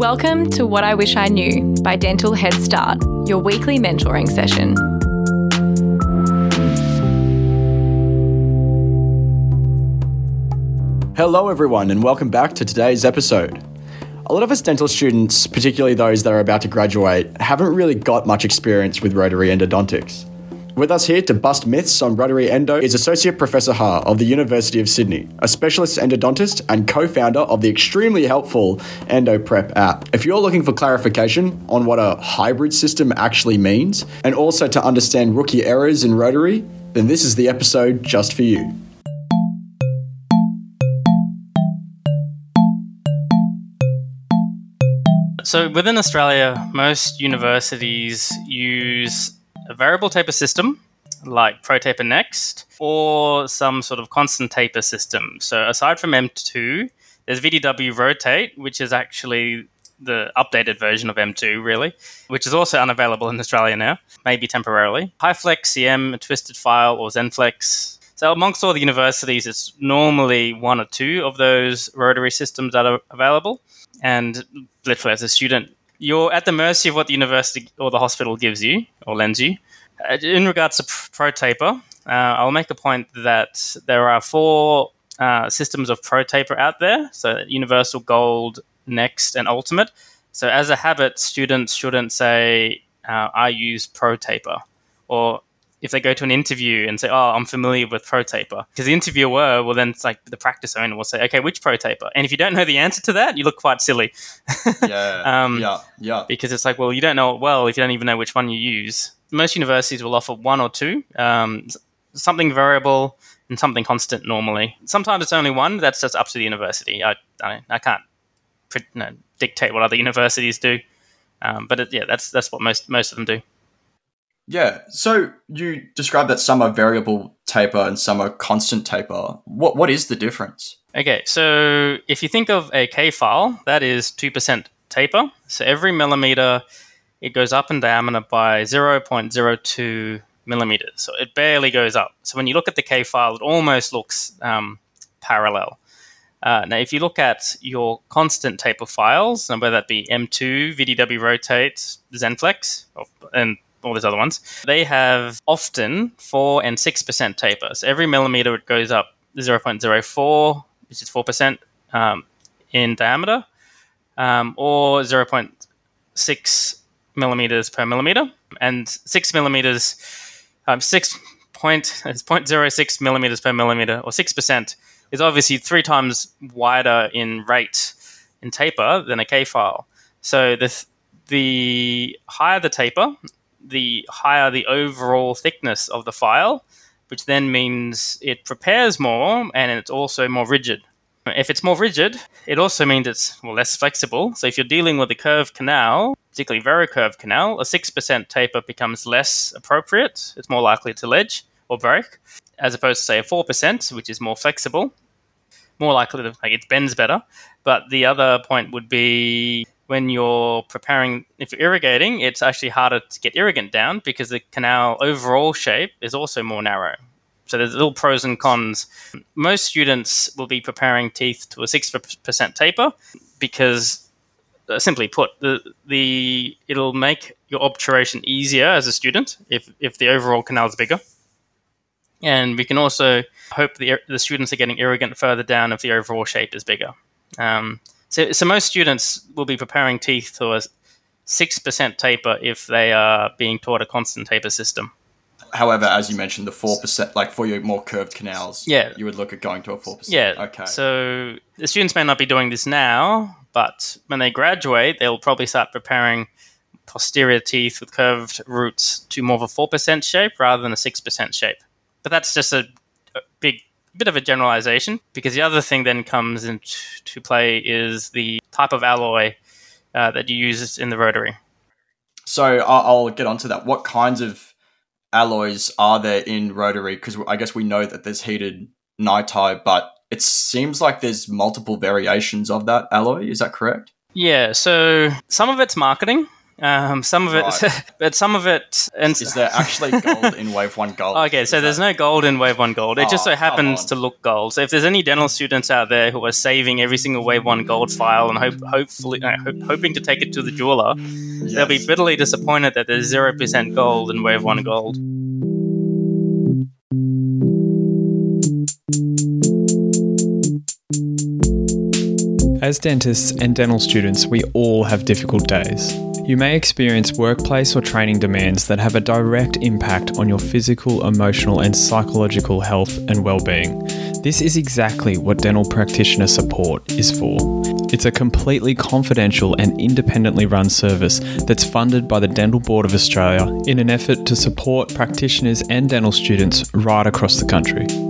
Welcome to What I Wish I Knew by Dental Head Start, your weekly mentoring session. Hello, everyone, and welcome back to today's episode. A lot of us dental students, particularly those that are about to graduate, haven't really got much experience with rotary endodontics. With us here to bust myths on rotary endo is Associate Professor Ha of the University of Sydney, a specialist endodontist and co founder of the extremely helpful Endo Prep app. If you're looking for clarification on what a hybrid system actually means, and also to understand rookie errors in rotary, then this is the episode just for you. So within Australia, most universities use a variable taper system like ProTaper Next or some sort of constant taper system. So aside from M2, there's VDW Rotate, which is actually the updated version of M2, really, which is also unavailable in Australia now, maybe temporarily. HyFlex, CM, a Twisted File, or ZenFlex. So amongst all the universities, it's normally one or two of those rotary systems that are available. And literally, as a student, you're at the mercy of what the university or the hospital gives you or lends you. Uh, in regards to ProTaper, uh, I'll make a point that there are four uh, systems of ProTaper out there. So Universal, Gold, Next, and Ultimate. So as a habit, students shouldn't say, uh, I use ProTaper. Or if they go to an interview and say, "Oh, I'm familiar with ProTaper," because the interviewer will then, like the practice owner, will say, "Okay, which ProTaper?" And if you don't know the answer to that, you look quite silly. Yeah, Um, yeah, yeah. because it's like, well, you don't know it well if you don't even know which one you use. Most universities will offer one or two, um, something variable and something constant normally. Sometimes it's only one. That's just up to the university. I I, I can't pre- no, dictate what other universities do, um, but it, yeah, that's that's what most most of them do. Yeah. So you described that some are variable taper and some are constant taper. What what is the difference? Okay, so if you think of a K file, that is 2% taper. So every millimeter, it goes up in diameter by 0.02 millimeters. So it barely goes up. So when you look at the K file, it almost looks um, parallel. Uh, now, if you look at your constant taper files, and whether that be M2, VDW Rotate, ZenFlex, and all these other ones, they have often 4 and 6% taper. So every millimeter it goes up 0.04, which is 4% um, in diameter, um, or 0.6 millimeters per millimeter. And 6 millimeters, um, 6 point, it's 0.06 millimeters per millimeter, or 6%, is obviously three times wider in rate in taper than a K file. So the, th- the higher the taper, the higher the overall thickness of the file, which then means it prepares more and it's also more rigid. If it's more rigid, it also means it's well, less flexible. So if you're dealing with a curved canal, particularly very curved canal, a 6% taper becomes less appropriate. It's more likely to ledge or break, as opposed to, say, a 4%, which is more flexible, more likely to, like, it bends better. But the other point would be when you're preparing, if you're irrigating, it's actually harder to get irrigant down because the canal overall shape is also more narrow. So there's little pros and cons. Most students will be preparing teeth to a 6% taper because, uh, simply put, the, the it'll make your obturation easier as a student if, if the overall canal is bigger. And we can also hope the, the students are getting irrigant further down if the overall shape is bigger. Um, so, so most students will be preparing teeth to a 6% taper if they are being taught a constant taper system. However, as you mentioned, the four percent, like for your more curved canals, Yeah. you would look at going to a four percent. Yeah. Okay. So the students may not be doing this now, but when they graduate, they'll probably start preparing posterior teeth with curved roots to more of a 4% shape rather than a 6% shape. But that's just a, a bit of a generalization because the other thing then comes into play is the type of alloy uh, that you use in the rotary. so I'll, I'll get onto that. What kinds of alloys are there in rotary? Because I guess we know that there's heated NiTi, but it seems like there's multiple variations of that alloy. Is that correct? Yeah, so some of it's marketing Um, some of it, Right. but some of it, and Is there actually gold in WaveOne Gold? Okay, so Is there's that- no gold in WaveOne Gold. It just Oh, so happens to look gold. So if there's any dental students out there who are saving every single WaveOne Gold file and hope, hopefully uh, hope, hoping to take it to the jeweler, they'll be bitterly disappointed that there's 0% gold in WaveOne Gold. As dentists and dental students, we all have difficult days. You may experience workplace or training demands that have a direct impact on your physical, emotional, and psychological health and well-being. This is exactly what dental practitioner support is for. It's a completely confidential and independently run service that's funded by the Dental Board of Australia in an effort to support practitioners and dental students right across the country.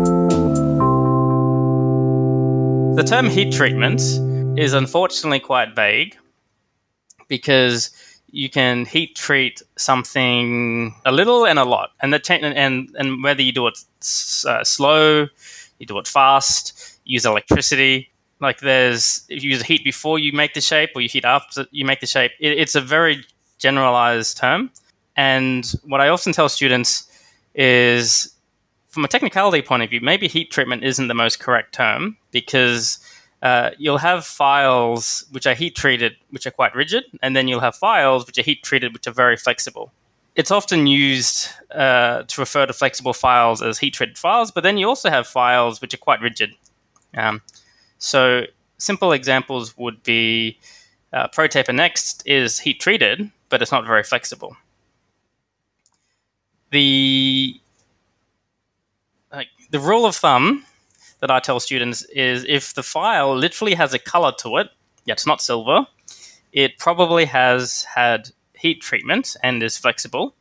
The term heat treatment is unfortunately quite vague because you can heat treat something a little and a lot, and the and and whether you do it uh, slow, you do it fast, use electricity. Like there's if you use heat before you make the shape, or you heat after you make the shape. It, it's a very generalized term, and what I often tell students is from a technicality point of view, maybe heat treatment isn't the most correct term because uh, you'll have files which are heat treated, which are quite rigid, and then you'll have files which are heat treated, which are very flexible. It's often used uh, to refer to flexible files as heat treated files, but then you also have files which are quite rigid. Um, so, simple examples would be uh, ProTaper Next is heat treated, but it's not very flexible. The the rule of thumb that I tell students is if the file literally has a color to it, yet it's not silver, it probably has had heat treatment and is flexible.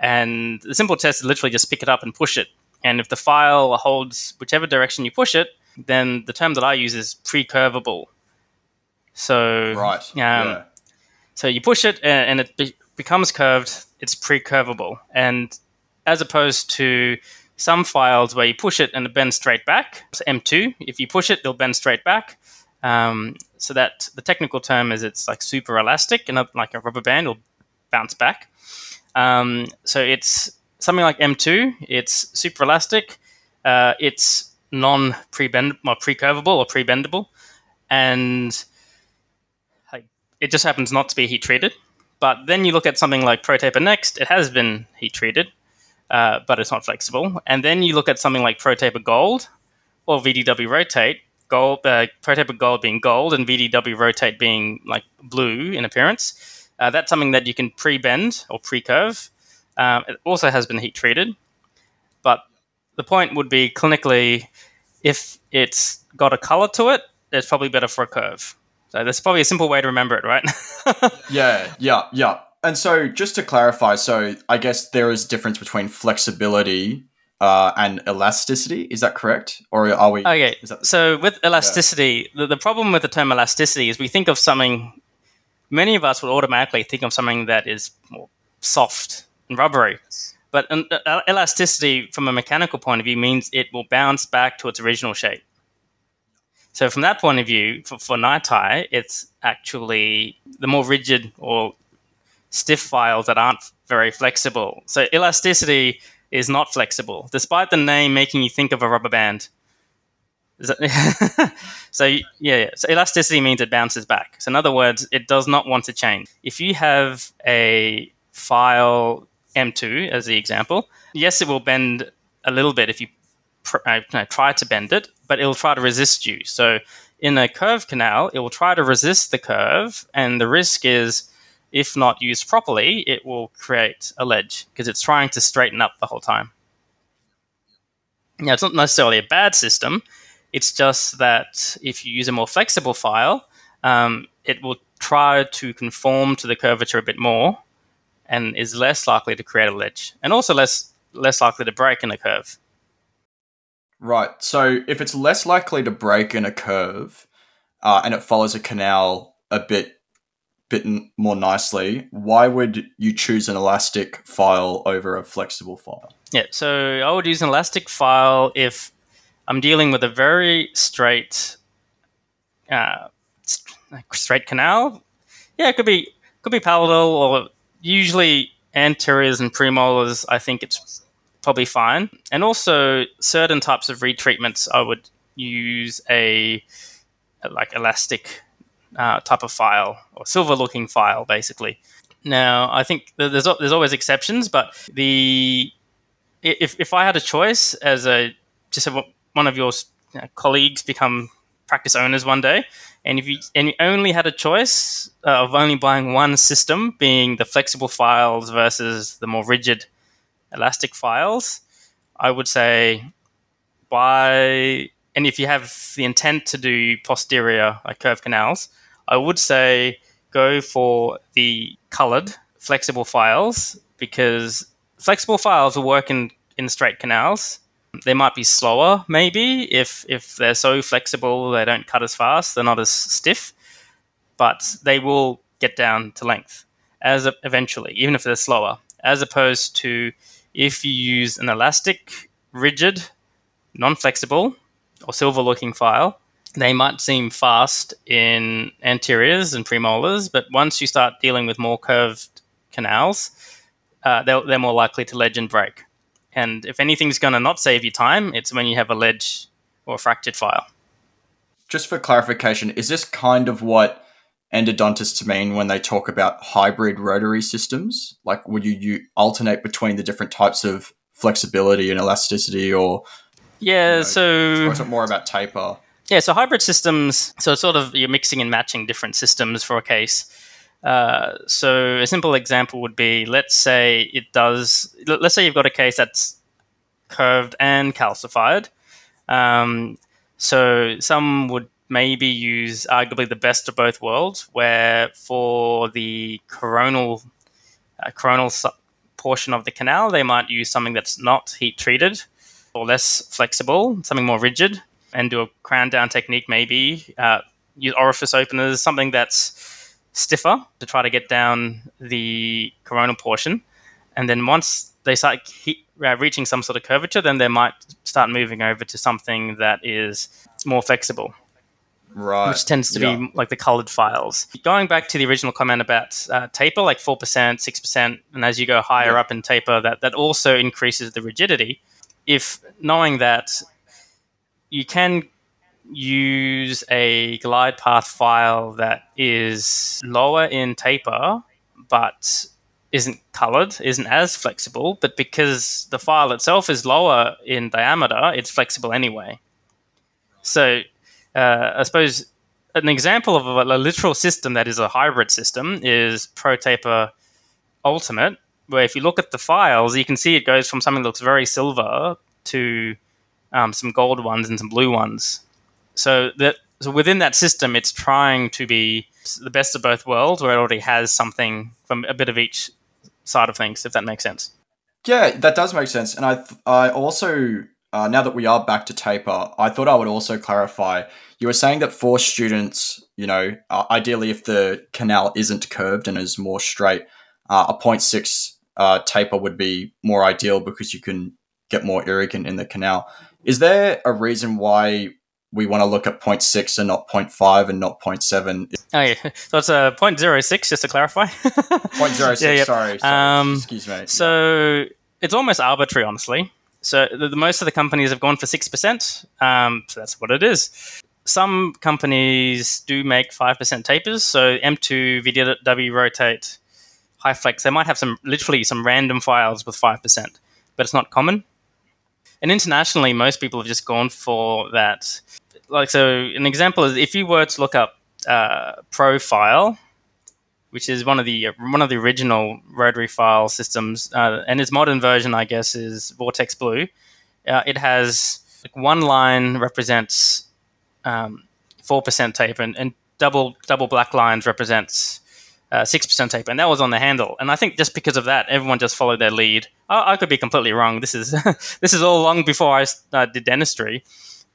And the simple test is literally just pick it up and push it. And if the file holds whichever direction you push it, then the term that I use is pre-curvable. So Right. um, yeah. so you push it a- and it be- becomes curved. It's pre-curvable, and as opposed to some files where you push it and it bends straight back. So M2, if you push it, it'll bend straight back. Um, so that the technical term is it's like super elastic and like a rubber band will bounce back. Um, so it's something like M2. It's super elastic. Uh, it's non pre-bend, well, pre-curvable or pre-bendable, and it just happens not to be heat treated. But then you look at something like ProTaper Next. It has been heat treated, uh, but it's not flexible. And then you look at something like ProTaper Gold or VDW Rotate. Gold, uh, ProTaper Gold being gold, and VDW Rotate being like blue in appearance. Uh, that's something that you can pre-bend or pre-curve. Um, it also has been heat treated, but the point would be clinically, if it's got a color to it, it's probably better for a curve. So that's probably a simple way to remember it, right? Yeah, yeah, yeah. And so, just to clarify, so I guess there is difference between flexibility uh, and elasticity. Is that correct, or are we? Okay, so with elasticity, the, the problem with the term elasticity is we think of something, many of us would automatically think of something that is more soft and rubbery. But um, uh, elasticity, from a mechanical point of view, means it will bounce back to its original shape. So, from that point of view, for, for it's actually the more rigid or stiff files that aren't very flexible. So, elasticity is not flexible, despite the name making you think of a rubber band. So yeah, yeah, so elasticity means it bounces back. So in other words, it does not want to change. If you have a file M2 as the example, yes, it will bend a little bit if you pr- uh, try to bend it, but it will try to resist you. So in a curve canal, it will try to resist the curve, and the risk is, if not used properly, it will create a ledge because it's trying to straighten up the whole time. Now, it's not necessarily a bad system. It's just that if you use a more flexible file, um, it will try to conform to the curvature a bit more, and is less likely to create a ledge and also less less likely to break in a curve. Right. So if it's less likely to break in a curve uh, and it follows a canal a bit bit more nicely, why would you choose an elastic file over a flexible file? Yeah, so I would use an elastic file if I'm dealing with a very straight uh, straight canal. Yeah, it could be could be palatal or usually anteriors and premolars. I think it's probably fine. And also certain types of retreatments, I would use a like elastic uh, type of file or silver looking file, basically. Now, I think there's there's always exceptions, but the if if I had a choice as a just one of your colleagues become practice owners one day, and if you and you only had a choice uh, of only buying one system, being the flexible files versus the more rigid elastic files, I would say buy. And if you have the intent to do posterior like curved canals, I would say go for the colored flexible files because flexible files will work in, in straight canals. They might be slower, maybe, if, if they're so flexible they don't cut as fast, they're not as stiff, but they will get down to length as a, eventually, even if they're slower, as opposed to if you use an elastic, rigid, non flexible, or silver looking file, they might seem fast in anteriors and premolars, but once you start dealing with more curved canals, uh, they're, they're more likely to ledge and break. And if anything's going to not save you time, it's when you have a ledge or a fractured file. Just for clarification, is this kind of what endodontists mean when they talk about hybrid rotary systems? Like, would you, you alternate between the different types of flexibility and elasticity, or yeah, you know, so or is it more about taper? Yeah, so hybrid systems, so sort of you're mixing and matching different systems for a case. Uh, so a simple example would be, let's say it does, let's say you've got a case that's curved and calcified. Um, so some would maybe use arguably the best of both worlds, where for the coronal uh, coronal su- portion of the canal, they might use something that's not heat treated or less flexible, something more rigid and do a crown down technique, maybe uh, use orifice openers, something that's stiffer to try to get down the coronal portion. And then once they start uh, reaching some sort of curvature, then they might start moving over to something that is more flexible. Right. Which tends to yeah. be like the colored files. Going back to the original comment about uh, taper, like 4%, 6%, and as you go higher yeah. up in taper, that, that also increases the rigidity. If knowing that you can use a glide path file that is lower in taper but isn't colored, isn't as flexible, but because the file itself is lower in diameter, it's flexible anyway. So uh, I suppose an example of a, a, literal system that is a hybrid system is ProTaper Ultimate, where if you look at the files, you can see it goes from something that looks very silver to um, some gold ones and some blue ones. So that so within that system, it's trying to be the best of both worlds, where it already has something from a bit of each side of things, if that makes sense. Yeah, that does make sense. And I, I also, uh, now that we are back to taper, I thought I would also clarify. You were saying that for students, you know, uh, ideally if the canal isn't curved and is more straight, uh, a 0.6 uh, taper would be more ideal because you can get more irrigant in the canal. Is there a reason why we want to look at 0.6 and not 0.5 and not 0.7? Oh, yeah. So it's a 0.06, just to clarify. 0.06, yeah, sorry. sorry. Um, Excuse me. So it's almost arbitrary, honestly. So the, the, most of the companies have gone for 6%. Um, so that's what it is. Some companies do make 5% tapers. So M2, VDW Rotate, HyFlex, they might have some literally some random files with 5%, but it's not common and internationally, most people have just gone for that. Like, so an example is if you were to look up uh, Profile, which is one of the one of the original rotary file systems, uh, and its modern version, I guess, is Vortex Blue. Uh, it has like, one line represents um, four um, percent tape, and, and, double double black lines represents uh, six percent taper, and that was on the handle. And I think just because of that, everyone just followed their lead. I, I could be completely wrong. This is this is all long before I uh, did dentistry,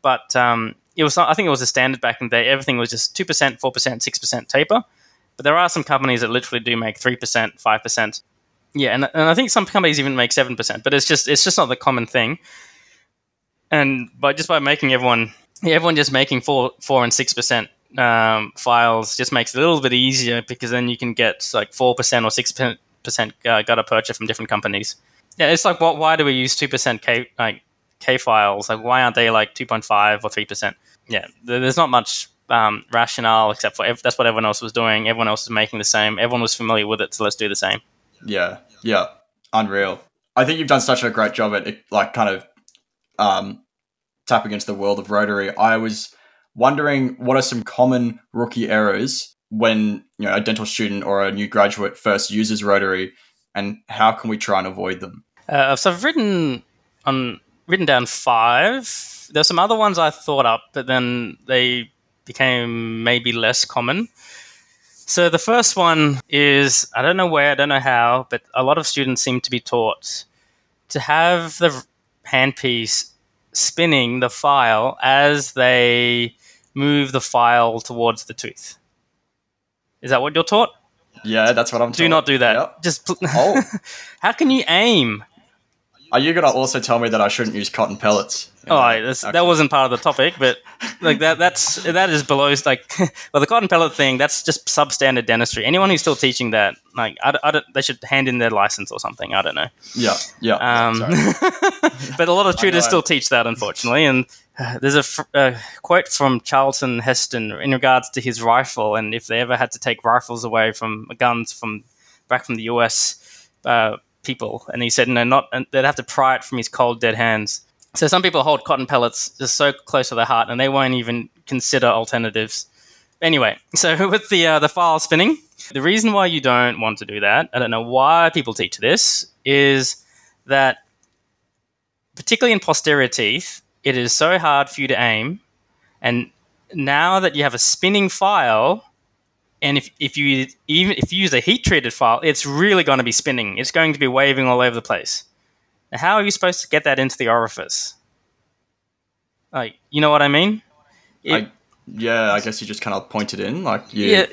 but um, it was. I think it was a standard back in the day. Everything was just two percent, four percent, six percent taper. But there are some companies that literally do make three percent, five percent. Yeah, and, and I think some companies even make seven percent. But it's just it's just not the common thing. And by just by making everyone everyone just making four four and six percent um, files just makes it a little bit easier because then you can get like four percent or six percent uh, gutta percha from different companies. Yeah, it's like what? Why do we use two percent K like K files? Like why aren't they like two point five or three percent? Yeah, there's not much um, rationale except for ev- that's what everyone else was doing. Everyone else was making the same. Everyone was familiar with it, so let's do the same. Yeah, yeah, unreal. I think you've done such a great job at like kind of um, tapping into the world of rotary. I was wondering what are some common rookie errors when you know a dental student or a new graduate first uses rotary, and how can we try and avoid them? Uh, so I've written on written down five. There's some other ones I thought up, but then they became maybe less common. So the first one is I don't know where, I don't know how, but a lot of students seem to be taught to have the handpiece spinning the file as they move the file towards the tooth. Is that what you're taught? Yeah, that's what I'm. Do not do that. Yep. Just pl- oh. how can you aim? Are you gonna also tell me that I shouldn't use cotton pellets? Oh, that, that wasn't part of the topic, but like that that's that is below like well the cotton pellet thing that's just substandard dentistry. Anyone who's still teaching that, like I, I they should hand in their license or something. I don't know. Yeah, yeah. Um, but a lot of tutors still teach that, unfortunately, and. Uh, there's a, fr- a, quote from Charlton Heston in regards to his rifle, and if they ever had to take rifles away from guns from back from the US, uh, people, and he said, no, not they'd have to pry it from his cold, dead hands. So some people hold cotton pellets just so close to their heart, and they won't even consider alternatives. Anyway, so with the uh, the file spinning, the reason why you don't want to do that, I don't know why people teach this, is that particularly in posterior teeth, it is so hard for you to aim, and now that you have a spinning file, and if, if you even if you use a heat treated file, it's really going to be spinning. It's going to be waving all over the place. Now, how are you supposed to get that into the orifice? Like, you know what I mean? It, I, yeah, I guess you just kind of point it in, like you, yeah.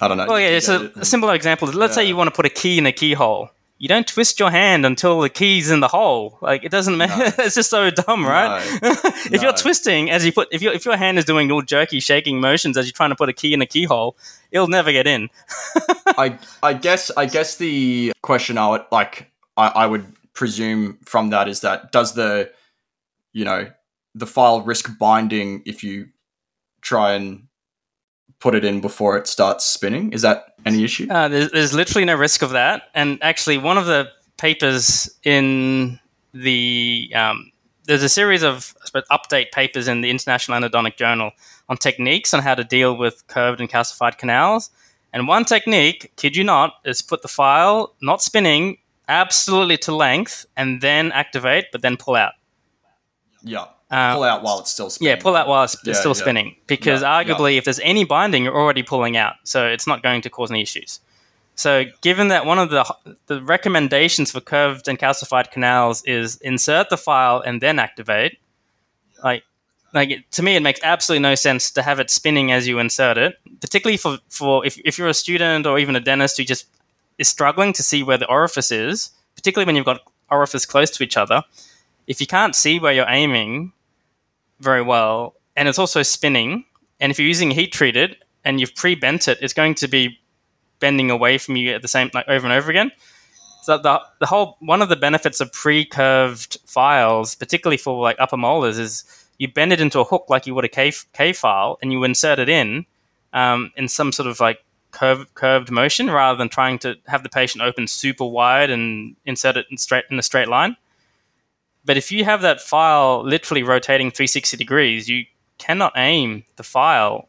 I don't know. Well, yeah, it's a, it a simple example. Let's yeah. say you want to put a key in a keyhole you don't twist your hand until the key's in the hole. Like it doesn't matter. no. it's just so dumb, right? No. if no. you're twisting as you put if your if your hand is doing all jerky shaking motions as you're trying to put a key in a keyhole, it'll never get in. I I guess I guess the question I would like I, I would presume from that is that does the you know the file risk binding if you try and put it in before it starts spinning? Is that any issue? Uh, there's, there's literally no risk of that. And actually, one of the papers in the um, there's a series of suppose, update papers in the International Endodontic Journal on techniques on how to deal with curved and calcified canals. And one technique, kid you not, is put the file not spinning absolutely to length and then activate, but then pull out. Yeah. Uh, pull out while it's still spinning. Yeah, pull out while it's yeah, still yeah. spinning. Because yeah, arguably, if there's any binding, you're already pulling out. So it's not going to cause any issues. So, given that one of the the recommendations for curved and calcified canals is insert the file and then activate, like like it, to me, it makes absolutely no sense to have it spinning as you insert it. Particularly for for if if you're a student or even a dentist who just is struggling to see where the orifice is, particularly when you've got orifice close to each other. If you can't see where you're aiming, very well, and it's also spinning. And if you're using heat treated and you've pre bent it, it's going to be bending away from you at the same like over and over again. So the the whole one of the benefits of pre curved files, particularly for like upper molars, is you bend it into a hook like you would a K, K file, and you insert it in um, in some sort of like curved curved motion rather than trying to have the patient open super wide and insert it in straight in a straight line. But if you have that file literally rotating 360 degrees, you cannot aim the file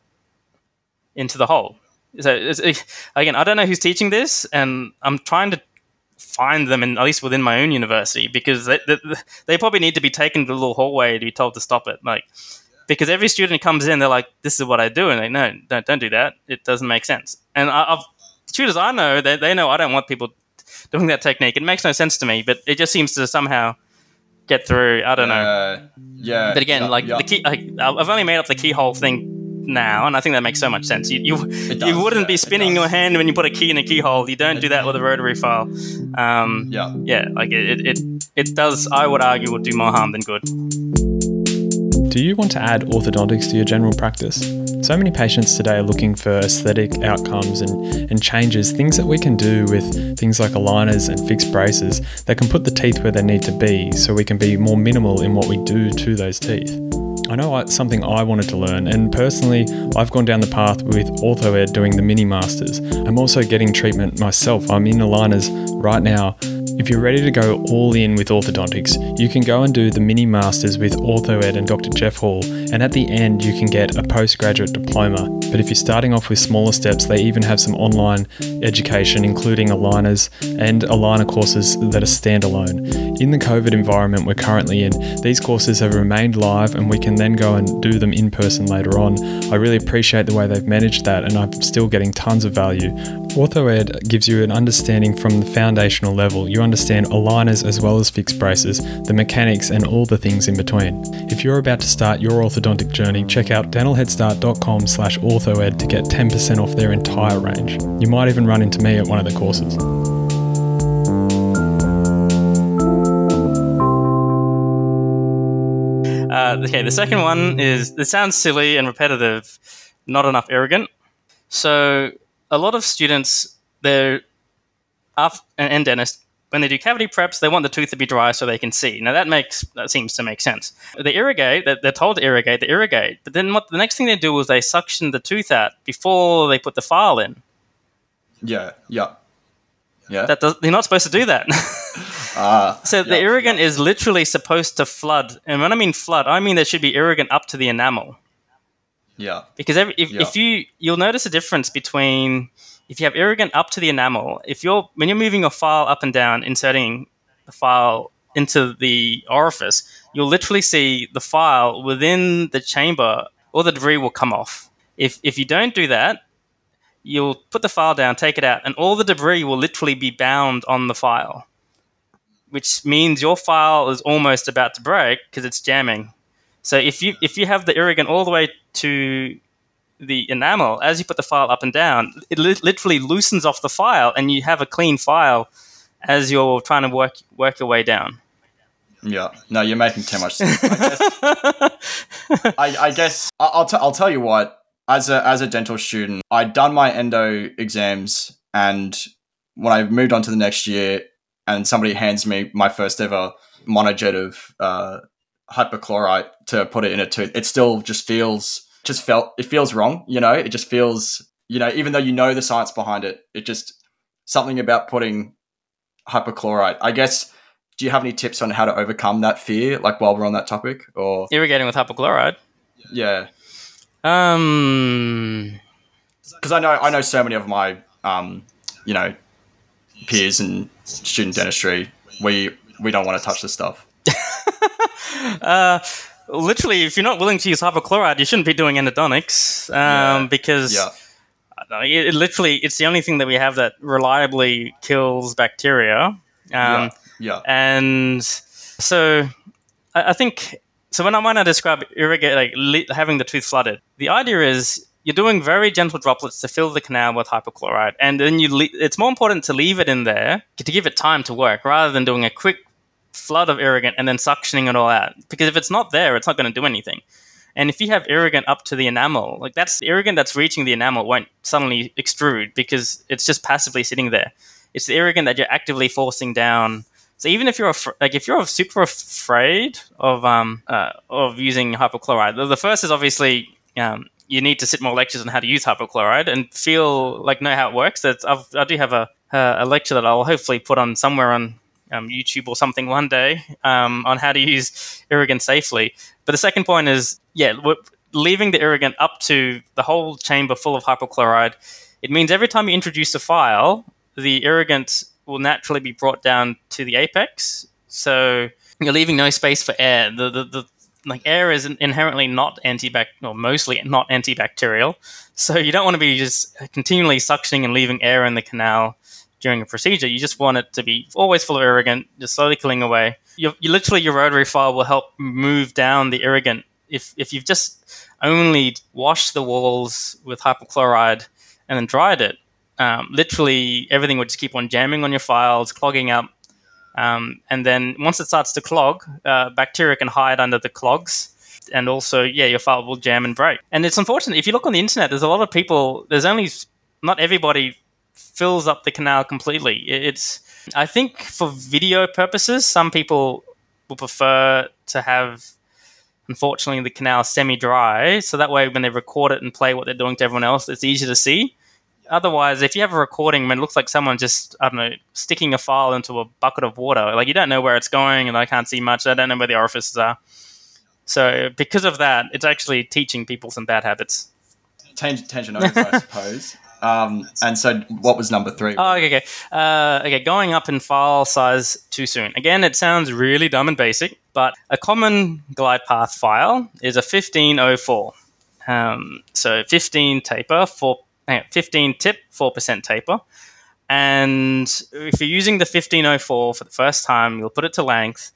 into the hole. So again, I don't know who's teaching this, and I'm trying to find them in at least within my own university because they, they, they probably need to be taken to the little hallway to be told to stop it. Like because every student comes in, they're like, "This is what I do," and they no, don't don't do that. It doesn't make sense. And I, have tutors I know, they, they know I don't want people doing that technique. It makes no sense to me, but it just seems to somehow get through. I don't know. Uh, yeah. But again, yeah, like yeah. the key, like, I've only made up the keyhole thing now, and I think that makes so much sense. You you, It you wouldn't yeah, be spinning your hand when you put a key in a keyhole. You don't do that with a rotary file. Um, Yeah. yeah, like it, it, it, it does. I would argue would do more harm than good. Do you want to add orthodontics to your general practice? So many patients today are looking for aesthetic outcomes and, and changes, things that we can do with things like aligners and fixed braces that can put the teeth where they need to be so we can be more minimal in what we do to those teeth. I know it's something I wanted to learn, and personally, I've gone down the path with OrthoEd doing the mini masters. I'm also getting treatment myself. I'm in aligners right now. If you're ready to go all in with orthodontics, you can go and do the mini masters with OrthoEd and Dr. Jeff Hall, and at the end, you can get a postgraduate diploma. But if you're starting off with smaller steps, they even have some online education, including aligners and aligner courses that are standalone. In the COVID environment we're currently in, these courses have remained live and we can then go and do them in person later on. I really appreciate the way they've managed that, and I'm still getting tons of value. OrthoEd gives you an understanding from the foundational level. You understand aligners as well as fixed braces, the mechanics, and all the things in between. If you're about to start your orthodontic journey, check out dentalheadstart.com slash orthoed to get 10% off their entire range. You might even run into me at one of the courses. Uh, okay, the second one is it sounds silly and repetitive, not enough irrigant. So a lot of students, they're af- and dentists when they do cavity preps, they want the tooth to be dry so they can see. Now that makes that seems to make sense. They irrigate, they're, they're told to irrigate, they irrigate, but then what the next thing they do is they suction the tooth out before they put the file in. Yeah. Yeah. Yeah. That does, you're not supposed to do that. Ah. So the Yeah, irrigant is literally supposed to flood, and when I mean flood, I mean there should be irrigant up to the enamel. Yeah. Because every, if, Yeah. if you you'll notice a difference between if you have irrigant up to the enamel, if you're when you're moving your file up and down, inserting the file into the orifice, you'll literally see the file within the chamber, all the debris will come off. If if you don't do that, you'll put the file down, take it out, and all the debris will literally be bound on the file, which means your file is almost about to break because it's jamming. So if you if you have the irrigant all the way to the enamel, as you put the file up and down, it li- literally loosens off the file, and you have a clean file as you're trying to work work your way down. Yeah. No, you're making too much sense. I guess, I, I guess I'll, t- I'll tell you what. As a as a dental student, I'd done my endo exams, and when I moved on to the next year, and somebody hands me my first ever monojet of uh, hypochlorite to put it in a tooth, it still just feels just felt it feels wrong. You know, it just feels you know even though you know the science behind it, it just something about putting hypochlorite. I guess. Do you have any tips on how to overcome that fear? Like while we're on that topic, or Irrigating with hypochlorite. yeah, Um, because I know I know so many of my um, you know peers in student dentistry. We we don't want to touch this stuff. uh, literally, if you're not willing to use hypochlorite, you shouldn't be doing endodontics um, Yeah. because Yeah, it, it literally it's the only thing that we have that reliably kills bacteria. Um, yeah, yeah, and so I, I think so when I when I describe irrigate like li- having the tooth flooded, the idea is you're doing very gentle droplets to fill the canal with hypochlorite, and then you le- it's more important to leave it in there to give it time to work rather than doing a quick flood of irrigant and then suctioning it all out. Because if it's not there, it's not going to do anything. And if you have irrigant up to the enamel, like that's the irrigant that's reaching the enamel won't suddenly extrude because it's just passively sitting there. It's the irrigant that you're actively forcing down. So even if you're af- like if you're super afraid of um uh, of using hypochlorite, the, the first is obviously um, you need to sit more lectures on how to use hypochlorite and feel like know how it works. That I've, I do have a uh, a lecture that I'll hopefully put on somewhere on um, YouTube or something one day um, on how to use irrigant safely. But the second point is, yeah, leaving the irrigant up to the whole chamber full of hypochlorite. It means every time you introduce a file, the irrigant will naturally be brought down to the apex. So you're leaving no space for air. The, the, the like air is inherently not antibac or mostly not antibacterial. So you don't want to be just continually suctioning and leaving air in the canal during a procedure. You just want it to be always full of irrigant, just slowly killing away. You, you literally your rotary file will help move down the irrigant. If if you've just only washed the walls with hypochlorite and then dried it, um, literally everything would just keep on jamming on your files, clogging up. Um, and then once it starts to clog, uh, bacteria can hide under the clogs. And also, yeah, your file will jam and break. And it's unfortunate. If you look on the internet, there's a lot of people, there's only, not everybody fills up the canal completely. It's, I think for video purposes, some people will prefer to have, unfortunately, the canal semi dry. So that way, when they record it and play what they're doing to everyone else, it's easier to see otherwise, if you have a recording and it looks like someone just, I don't know, sticking a file into a bucket of water, like you don't know where it's going and I can't see much. I don't know where the orifices are. So, because of that, it's actually teaching people some bad habits. Tangent over, I suppose. Um, and so, what was number three? Oh, okay, okay. Uh, okay, going up in file size too soon. Again, it sounds really dumb and basic, but a common glide path file is a 1504. Um, so 15 taper, 4 15 tip, 4% taper. And if you're using the 1504 for the first time, you'll put it to length.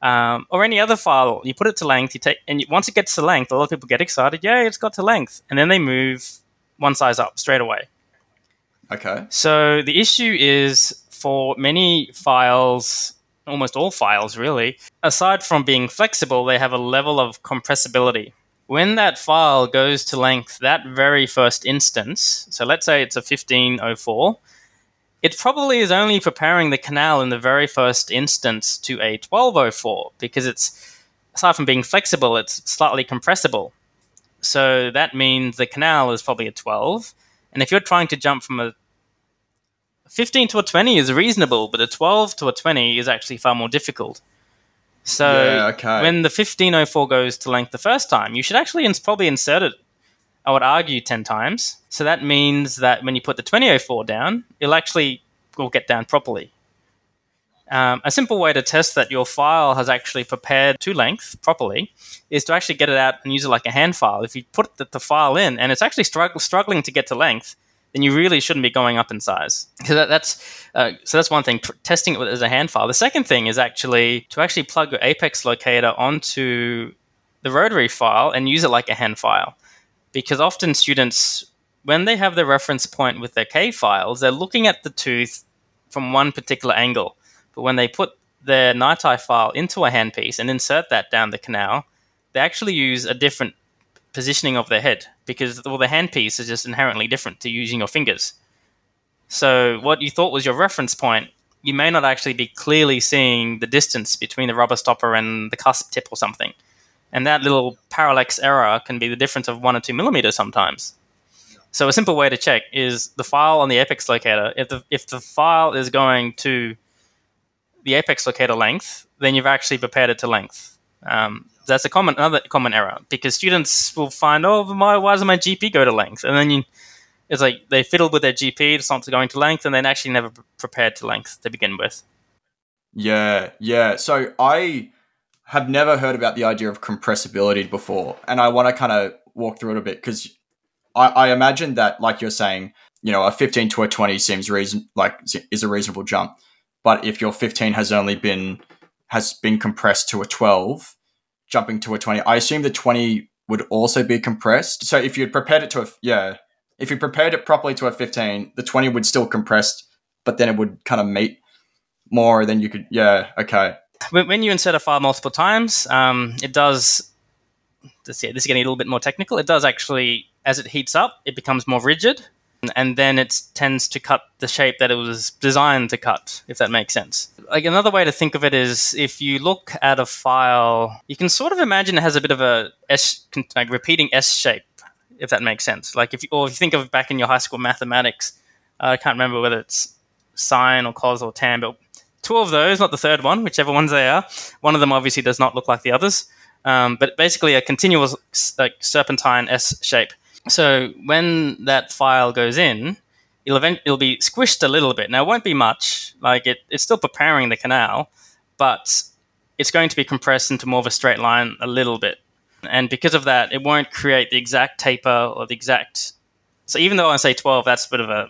Um, or any other file, you put it to length. You take, and once it gets to length, a lot of people get excited. Yeah, it's got to length, and then they move one size up straight away. Okay. So the issue is for many files, almost all files really, aside from being flexible, they have a level of compressibility when that file goes to length that very first instance, so let's say it's a 1504, it probably is only preparing the canal in the very first instance to a 1204 because it's, aside from being flexible, it's slightly compressible. So that means the canal is probably a 12. And if you're trying to jump from a 15 to a 20 is reasonable, but a 12 to a 20 is actually far more difficult. So yeah, okay. when the 1504 goes to length the first time, you should actually ins- probably insert it, I would argue, 10 times. So that means that when you put the 2004 down, it'll actually will get down properly. Um, a simple way to test that your file has actually prepared to length properly is to actually get it out and use it like a hand file. If you put the, the file in and it's actually strugg- struggling to get to length, then you really shouldn't be going up in size. So that, that's uh, so that's one thing. Testing it as a hand file. The second thing is actually to actually plug your Apex locator onto the rotary file and use it like a hand file, because often students when they have the reference point with their K files, they're looking at the tooth from one particular angle. But when they put their NiTi file into a handpiece and insert that down the canal, they actually use a different positioning of their head because well, the handpiece is just inherently different to using your fingers. So what you thought was your reference point, you may not actually be clearly seeing the distance between the rubber stopper and the cusp tip or something. And that little parallax error can be the difference of one or two millimeters sometimes. So a simple way to check is the file on the apex locator. If the if the file is going to the apex locator length, then you've actually prepared it to length. Um, that's a common another common error because students will find, oh, my why does my GP go to length? And then you, it's like they fiddle with their GP, it's not going to length, and then actually never prepared to length to begin with. Yeah, yeah. So I have never heard about the idea of compressibility before, and I want to kind of walk through it a bit because I, I imagine that, like you're saying, you know, a 15 to a 20 seems reason like is a reasonable jump, but if your 15 has only been has been compressed to a 12 jumping to a 20. I assume the 20 would also be compressed. So if you'd prepared it to a, yeah, if you prepared it properly to a 15, the 20 would still compressed, but then it would kind of meet more than you could, yeah, okay. When you insert a file multiple times, um, it does, this, this is getting a little bit more technical. It does actually, as it heats up, it becomes more rigid and then it tends to cut the shape that it was designed to cut, if that makes sense. Like another way to think of it is if you look at a file, you can sort of imagine it has a bit of a S, like repeating S shape, if that makes sense. Like if you, or if you think of back in your high school mathematics, uh, I can't remember whether it's sine or cos or tan, but two of those, not the third one, whichever ones they are. One of them obviously does not look like the others, um, but basically a continuous like serpentine S shape. So when that file goes in, it'll, event- it'll be squished a little bit. Now, it won't be much. Like, it, it's still preparing the canal, but it's going to be compressed into more of a straight line a little bit. And because of that, it won't create the exact taper or the exact. So even though I say 12, that's a bit of a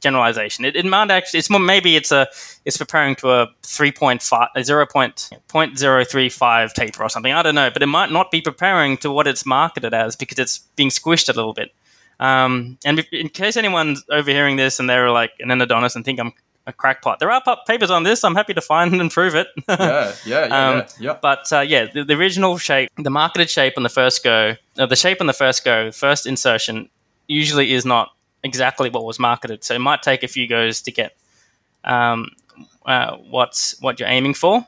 generalization. It, it might actually, it's more, maybe it's a, it's preparing to a 3.5, a 0. 0.035 taper or something. I don't know, but it might not be preparing to what it's marketed as because it's being squished a little bit. Um, and in case anyone's overhearing this and they're like an endodontist and think I'm a crackpot. There are papers on this. I'm happy to find and prove it. yeah, yeah, yeah, um, yeah, yeah. But uh, yeah, the, the, original shape, the marketed shape on the first go, uh, the shape on the first go, first insertion, usually is not exactly what was marketed. So it might take a few goes to get um, uh, what's what you're aiming for.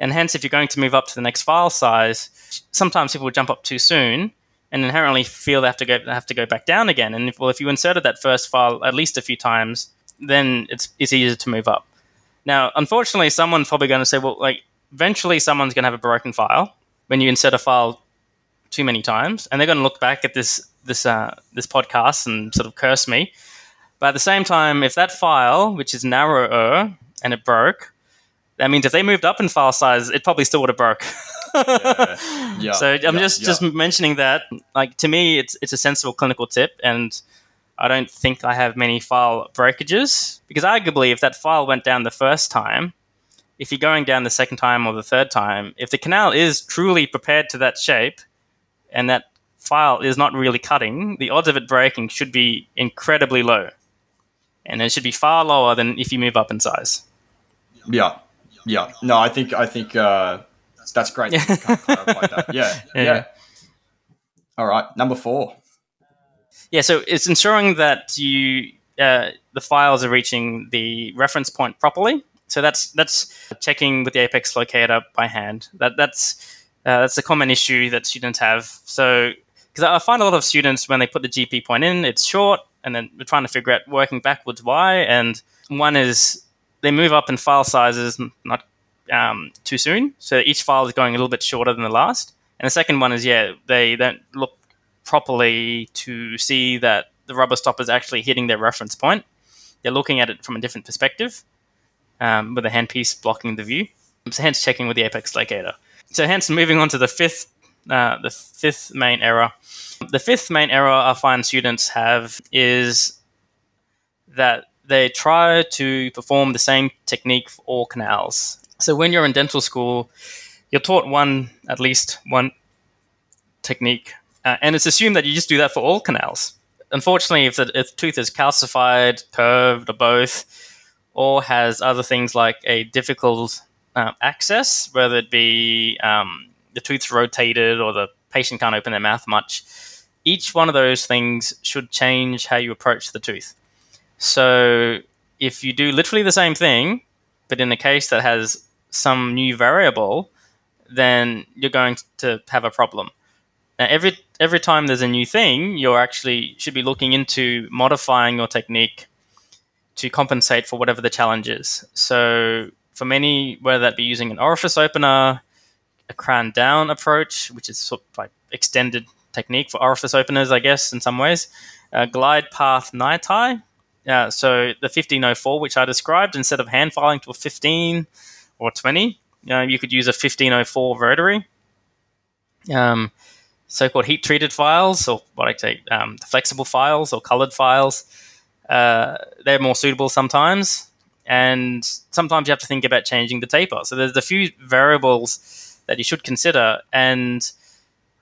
And hence, if you're going to move up to the next file size, sometimes people jump up too soon and inherently feel they have to go have to go back down again. And if, well, if you inserted that first file at least a few times, then it's it's easier to move up. Now, unfortunately, someone's probably going to say, well, like eventually someone's going to have a broken file when you insert a file too many times, and they're going to look back at this this uh, this podcast and sort of curse me. But at the same time, if that file, which is narrower and it broke, that means if they moved up in file size, it probably still would have broke. yeah. yeah. So I'm yeah. just just mentioning that. Like to me, it's it's a sensible clinical tip, and I don't think I have many file breakages because arguably, if that file went down the first time, if you're going down the second time or the third time, if the canal is truly prepared to that shape and that file is not really cutting, the odds of it breaking should be incredibly low. And it should be far lower than if you move up in size. Yeah. Yeah. No, I think I think uh, that's great. Yeah. yeah. yeah. Yeah. All right. Number four. Yeah, so it's ensuring that you uh, the files are reaching the reference point properly. So that's that's checking with the apex locator by hand. That that's uh, that's a common issue that students have. So because I find a lot of students when they put the GP point in, it's short, and then we're trying to figure out working backwards why. And one is they move up in file sizes not um, too soon, so each file is going a little bit shorter than the last. And the second one is yeah, they don't look properly to see that the rubber stopper is actually hitting their reference point. They're looking at it from a different perspective, um, with the handpiece blocking the view. So hence checking with the apex locator. So hence moving on to the fifth, uh, the fifth main error. The fifth main error I find students have is that they try to perform the same technique for all canals. So when you're in dental school, you're taught one, at least one technique uh, and it's assumed that you just do that for all canals. Unfortunately, if the if tooth is calcified, curved, or both, or has other things like a difficult uh, access, whether it be um, the tooth's rotated or the patient can't open their mouth much, each one of those things should change how you approach the tooth. So if you do literally the same thing, but in a case that has some new variable, then you're going to have a problem. Now, every every time there's a new thing, you're actually should be looking into modifying your technique to compensate for whatever the challenge is. So, for many, whether that be using an orifice opener, a crown down approach, which is sort of like extended technique for orifice openers, I guess, in some ways, uh, glide path NiTi. Uh, so the 1504, which I described, instead of hand filing to a 15 or 20, uh, you could use a 1504 rotary. Um, so-called heat-treated files, or what I say, um, flexible files or colored files. Uh, they're more suitable sometimes, and sometimes you have to think about changing the taper. So there's a few variables that you should consider, and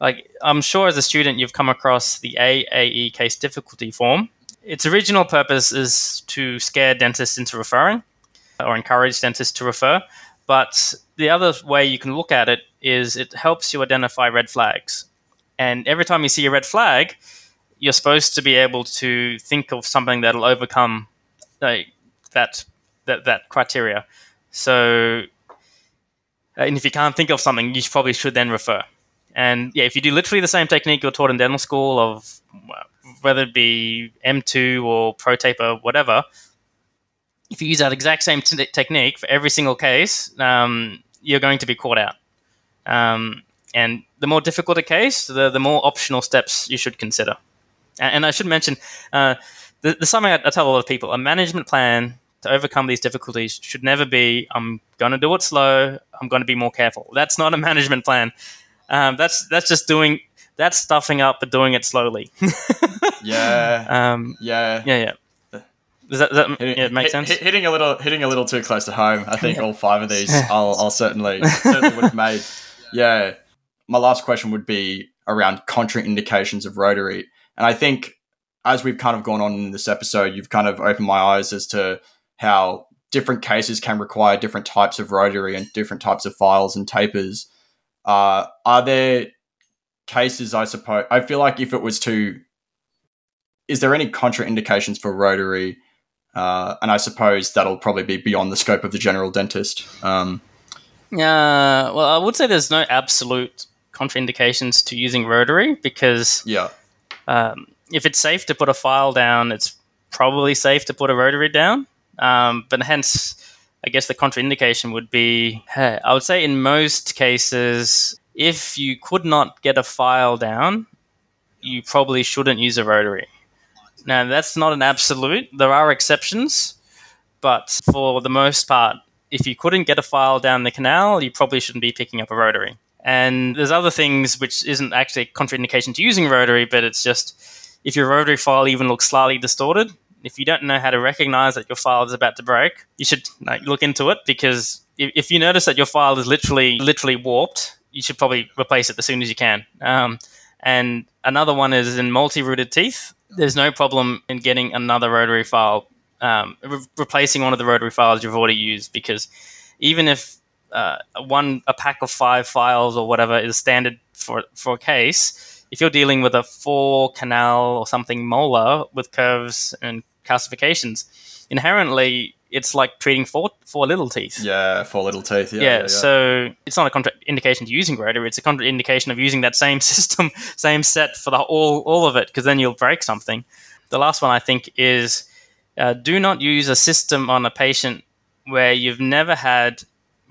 like I'm sure as a student you've come across the AAE case difficulty form. Its original purpose is to scare dentists into referring or encourage dentists to refer. But the other way you can look at it is it helps you identify red flags. And every time you see a red flag, you're supposed to be able to think of something that'll overcome like, that that that criteria. So, and if you can't think of something, you probably should then refer. And yeah, if you do literally the same technique you're taught in dental school of whether it be Mtwo or ProTaper, whatever, if you use that exact same t- technique for every single case, um, you're going to be caught out. Um, and the more difficult a case, the, the more optional steps you should consider. And, and I should mention uh, the, the something I, I, tell a lot of people: a management plan to overcome these difficulties should never be I'm going to do it slow. I'm going to be more careful. That's not a management plan. Um, that's that's just doing that's stuffing up but doing it slowly. yeah. Um, yeah. yeah, yeah. Does that, does that Hitting, yeah, make hit- sense? hit- hitting a little, hitting a little too close to home. I think all five of these, I'll, I'll certainly, certainly would have made. Yeah. My last question would be around contraindications of rotary, and I think as we've kind of gone on in this episode, you've kind of opened my eyes as to how different cases can require different types of rotary and different types of files and tapers. Uh, are there cases? I suppose I feel like if it was to, is there any contraindications for rotary? Uh, and I suppose that'll probably be beyond the scope of the general dentist. Um, Yeah, well, I would say there's no absolute contraindications to using rotary because yeah, um, if it's safe to put a file down, it's probably safe to put a rotary down. Um, but hence, I guess the contraindication would be hey, I would say in most cases, if you could not get a file down, you probably shouldn't use a rotary. Now, that's not an absolute, there are exceptions, but for the most part, if you couldn't get a file down the canal, you probably shouldn't be picking up a rotary. And there's other things which isn't actually a contraindication to using rotary, but it's just if your rotary file even looks slightly distorted, if you don't know how to recognize that your file is about to break, you should like, look into it because if, if you notice that your file is literally literally warped, you should probably replace it as soon as you can. Um, and another one is in multi-rooted teeth. There's no problem in getting another rotary file, um, re- replacing one of the rotary files you've already used because even if uh, one a pack of five files or whatever is standard for for a case, if you're dealing with a four canal or something molar with curves and calcifications, inherently it's like treating four four little teeth. yeah, four little teeth. Yeah, Yeah, yeah, yeah. so it's not a contraindication to using rotary; it's a contraindication of using that same system, same set for the all all of it, because then you'll break something. The last one I think is uh, do not use a system on a patient where you've never had,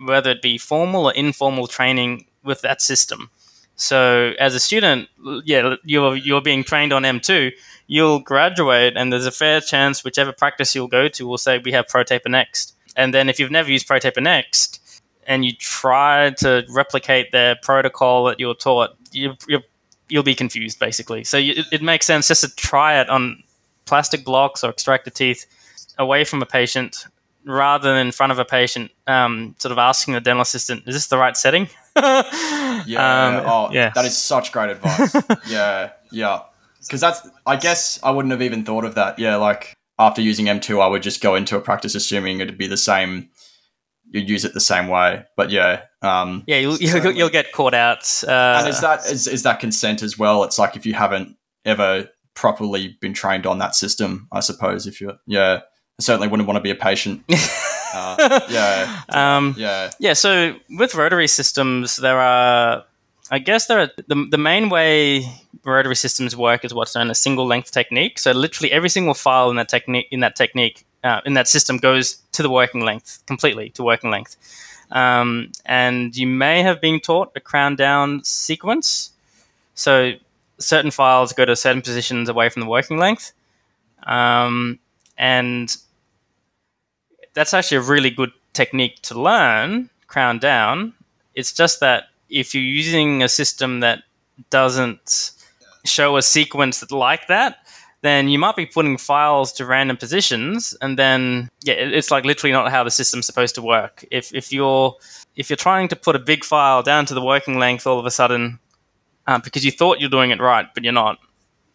whether it be formal or informal training with that system. So as a student, yeah, you're you're being trained on Mtwo. You'll graduate, and there's a fair chance whichever practice you'll go to will say we have ProTaper next. And then if you've never used ProTaper next, and you try to replicate their protocol that you're taught, you, you you'll be confused basically. So you, it, makes sense just to try it on plastic blocks or extractor teeth away from a patient rather than in front of a patient, um, sort of asking the dental assistant, "Is this the right setting?" Yeah. Um, oh, yeah. That is such great advice. yeah. Yeah. Because that's, I guess I wouldn't have even thought of that. Yeah. Like after using Mtwo, I would just go into a practice assuming it'd be the same, you'd use it the same way. But yeah. Um, Yeah, you'll, you'll, you'll get caught out. Uh, and is that, is, is that consent as well? It's like if you haven't ever properly been trained on that system, I suppose. If you're, yeah. I certainly wouldn't want to be a patient. Uh, yeah. um, Yeah. Yeah, so with rotary systems, there are, I guess, there are the, the main way rotary systems work is what's known as single length technique. So literally every single file in that technique in that technique uh, in that system goes to the working length completely to working length. Um, and you may have been taught a crown down sequence. So certain files go to certain positions away from the working length. Um, and that's actually a really good technique to learn, crown down. It's just that if you're using a system that doesn't show a sequence like that, then you might be putting files to random positions, and then yeah, it's like literally not how the system's supposed to work. If if you're if you're trying to put a big file down to the working length all of a sudden uh, because you thought you're doing it right, but you're not,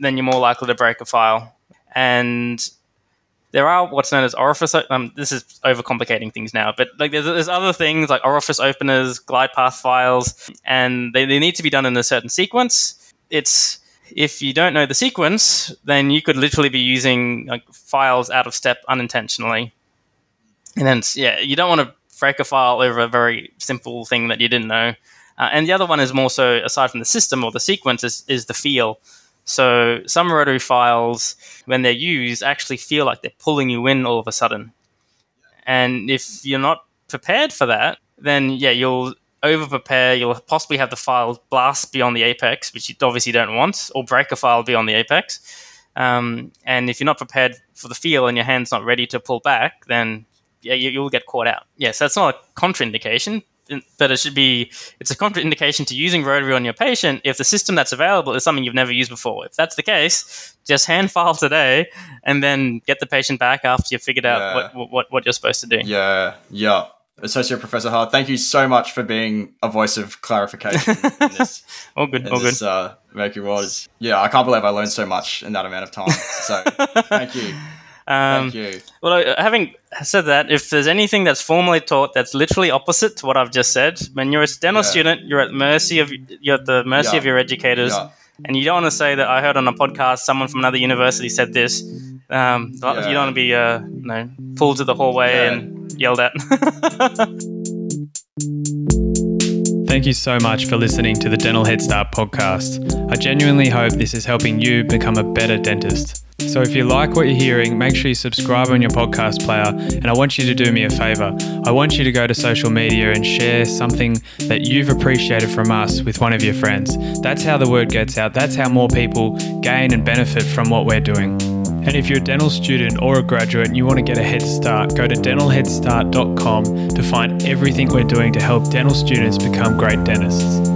then you're more likely to break a file. And there are what's known as orifice. Um, this is overcomplicating things now, but like there's, there's other things like orifice openers, glide path files, and they, they need to be done in a certain sequence. It's if you don't know the sequence, then you could literally be using like files out of step unintentionally. And then yeah, you don't want to break a file over a very simple thing that you didn't know. Uh, and the other one is more so aside from the system or the sequence is, is the feel. So some rotary files, when they're used, actually feel like they're pulling you in all of a sudden. And if you're not prepared for that, then yeah, you'll over prepare. You'll possibly have the file blast beyond the apex, which you obviously don't want, or break a file beyond the apex. Um, and if you're not prepared for the feel and your hand's not ready to pull back, then yeah, you, will get caught out. Yes, yeah, so that's not a contraindication, but it should be. It's a contraindication to using rotary on your patient if the system that's available is something you've never used before. If that's the case, just hand file today and then get the patient back after you've figured out yeah. what, what what you're supposed to do. Yeah, yeah. Associate Professor Ha, thank you so much for being a voice of clarification in this. all good, all this, good. Uh, Mercury was yeah, I can't believe I learned so much in that amount of time. So thank you. Um, Thank you. Well, having said that, if there's anything that's formally taught that's literally opposite to what I've just said, when you're a dental yeah. student, you're at mercy of you're at the mercy yeah. of your educators, yeah. and you don't want to say that I heard on a podcast someone from another university said this. Um, you don't want to be uh, you know, pulled to the hallway and yelled at. Thank you so much for listening to the Dental Head Start podcast. I genuinely hope this is helping you become a better dentist. So if you like what you're hearing, make sure you subscribe on your podcast player. And I want you to do me a favor. I want you to go to social media and share something that you've appreciated from us with one of your friends. That's how the word gets out. That's how more people gain and benefit from what we're doing. And if you're a dental student or a graduate and you want to get a head start, go to dentalheadstart.com to find everything we're doing to help dental students become great dentists.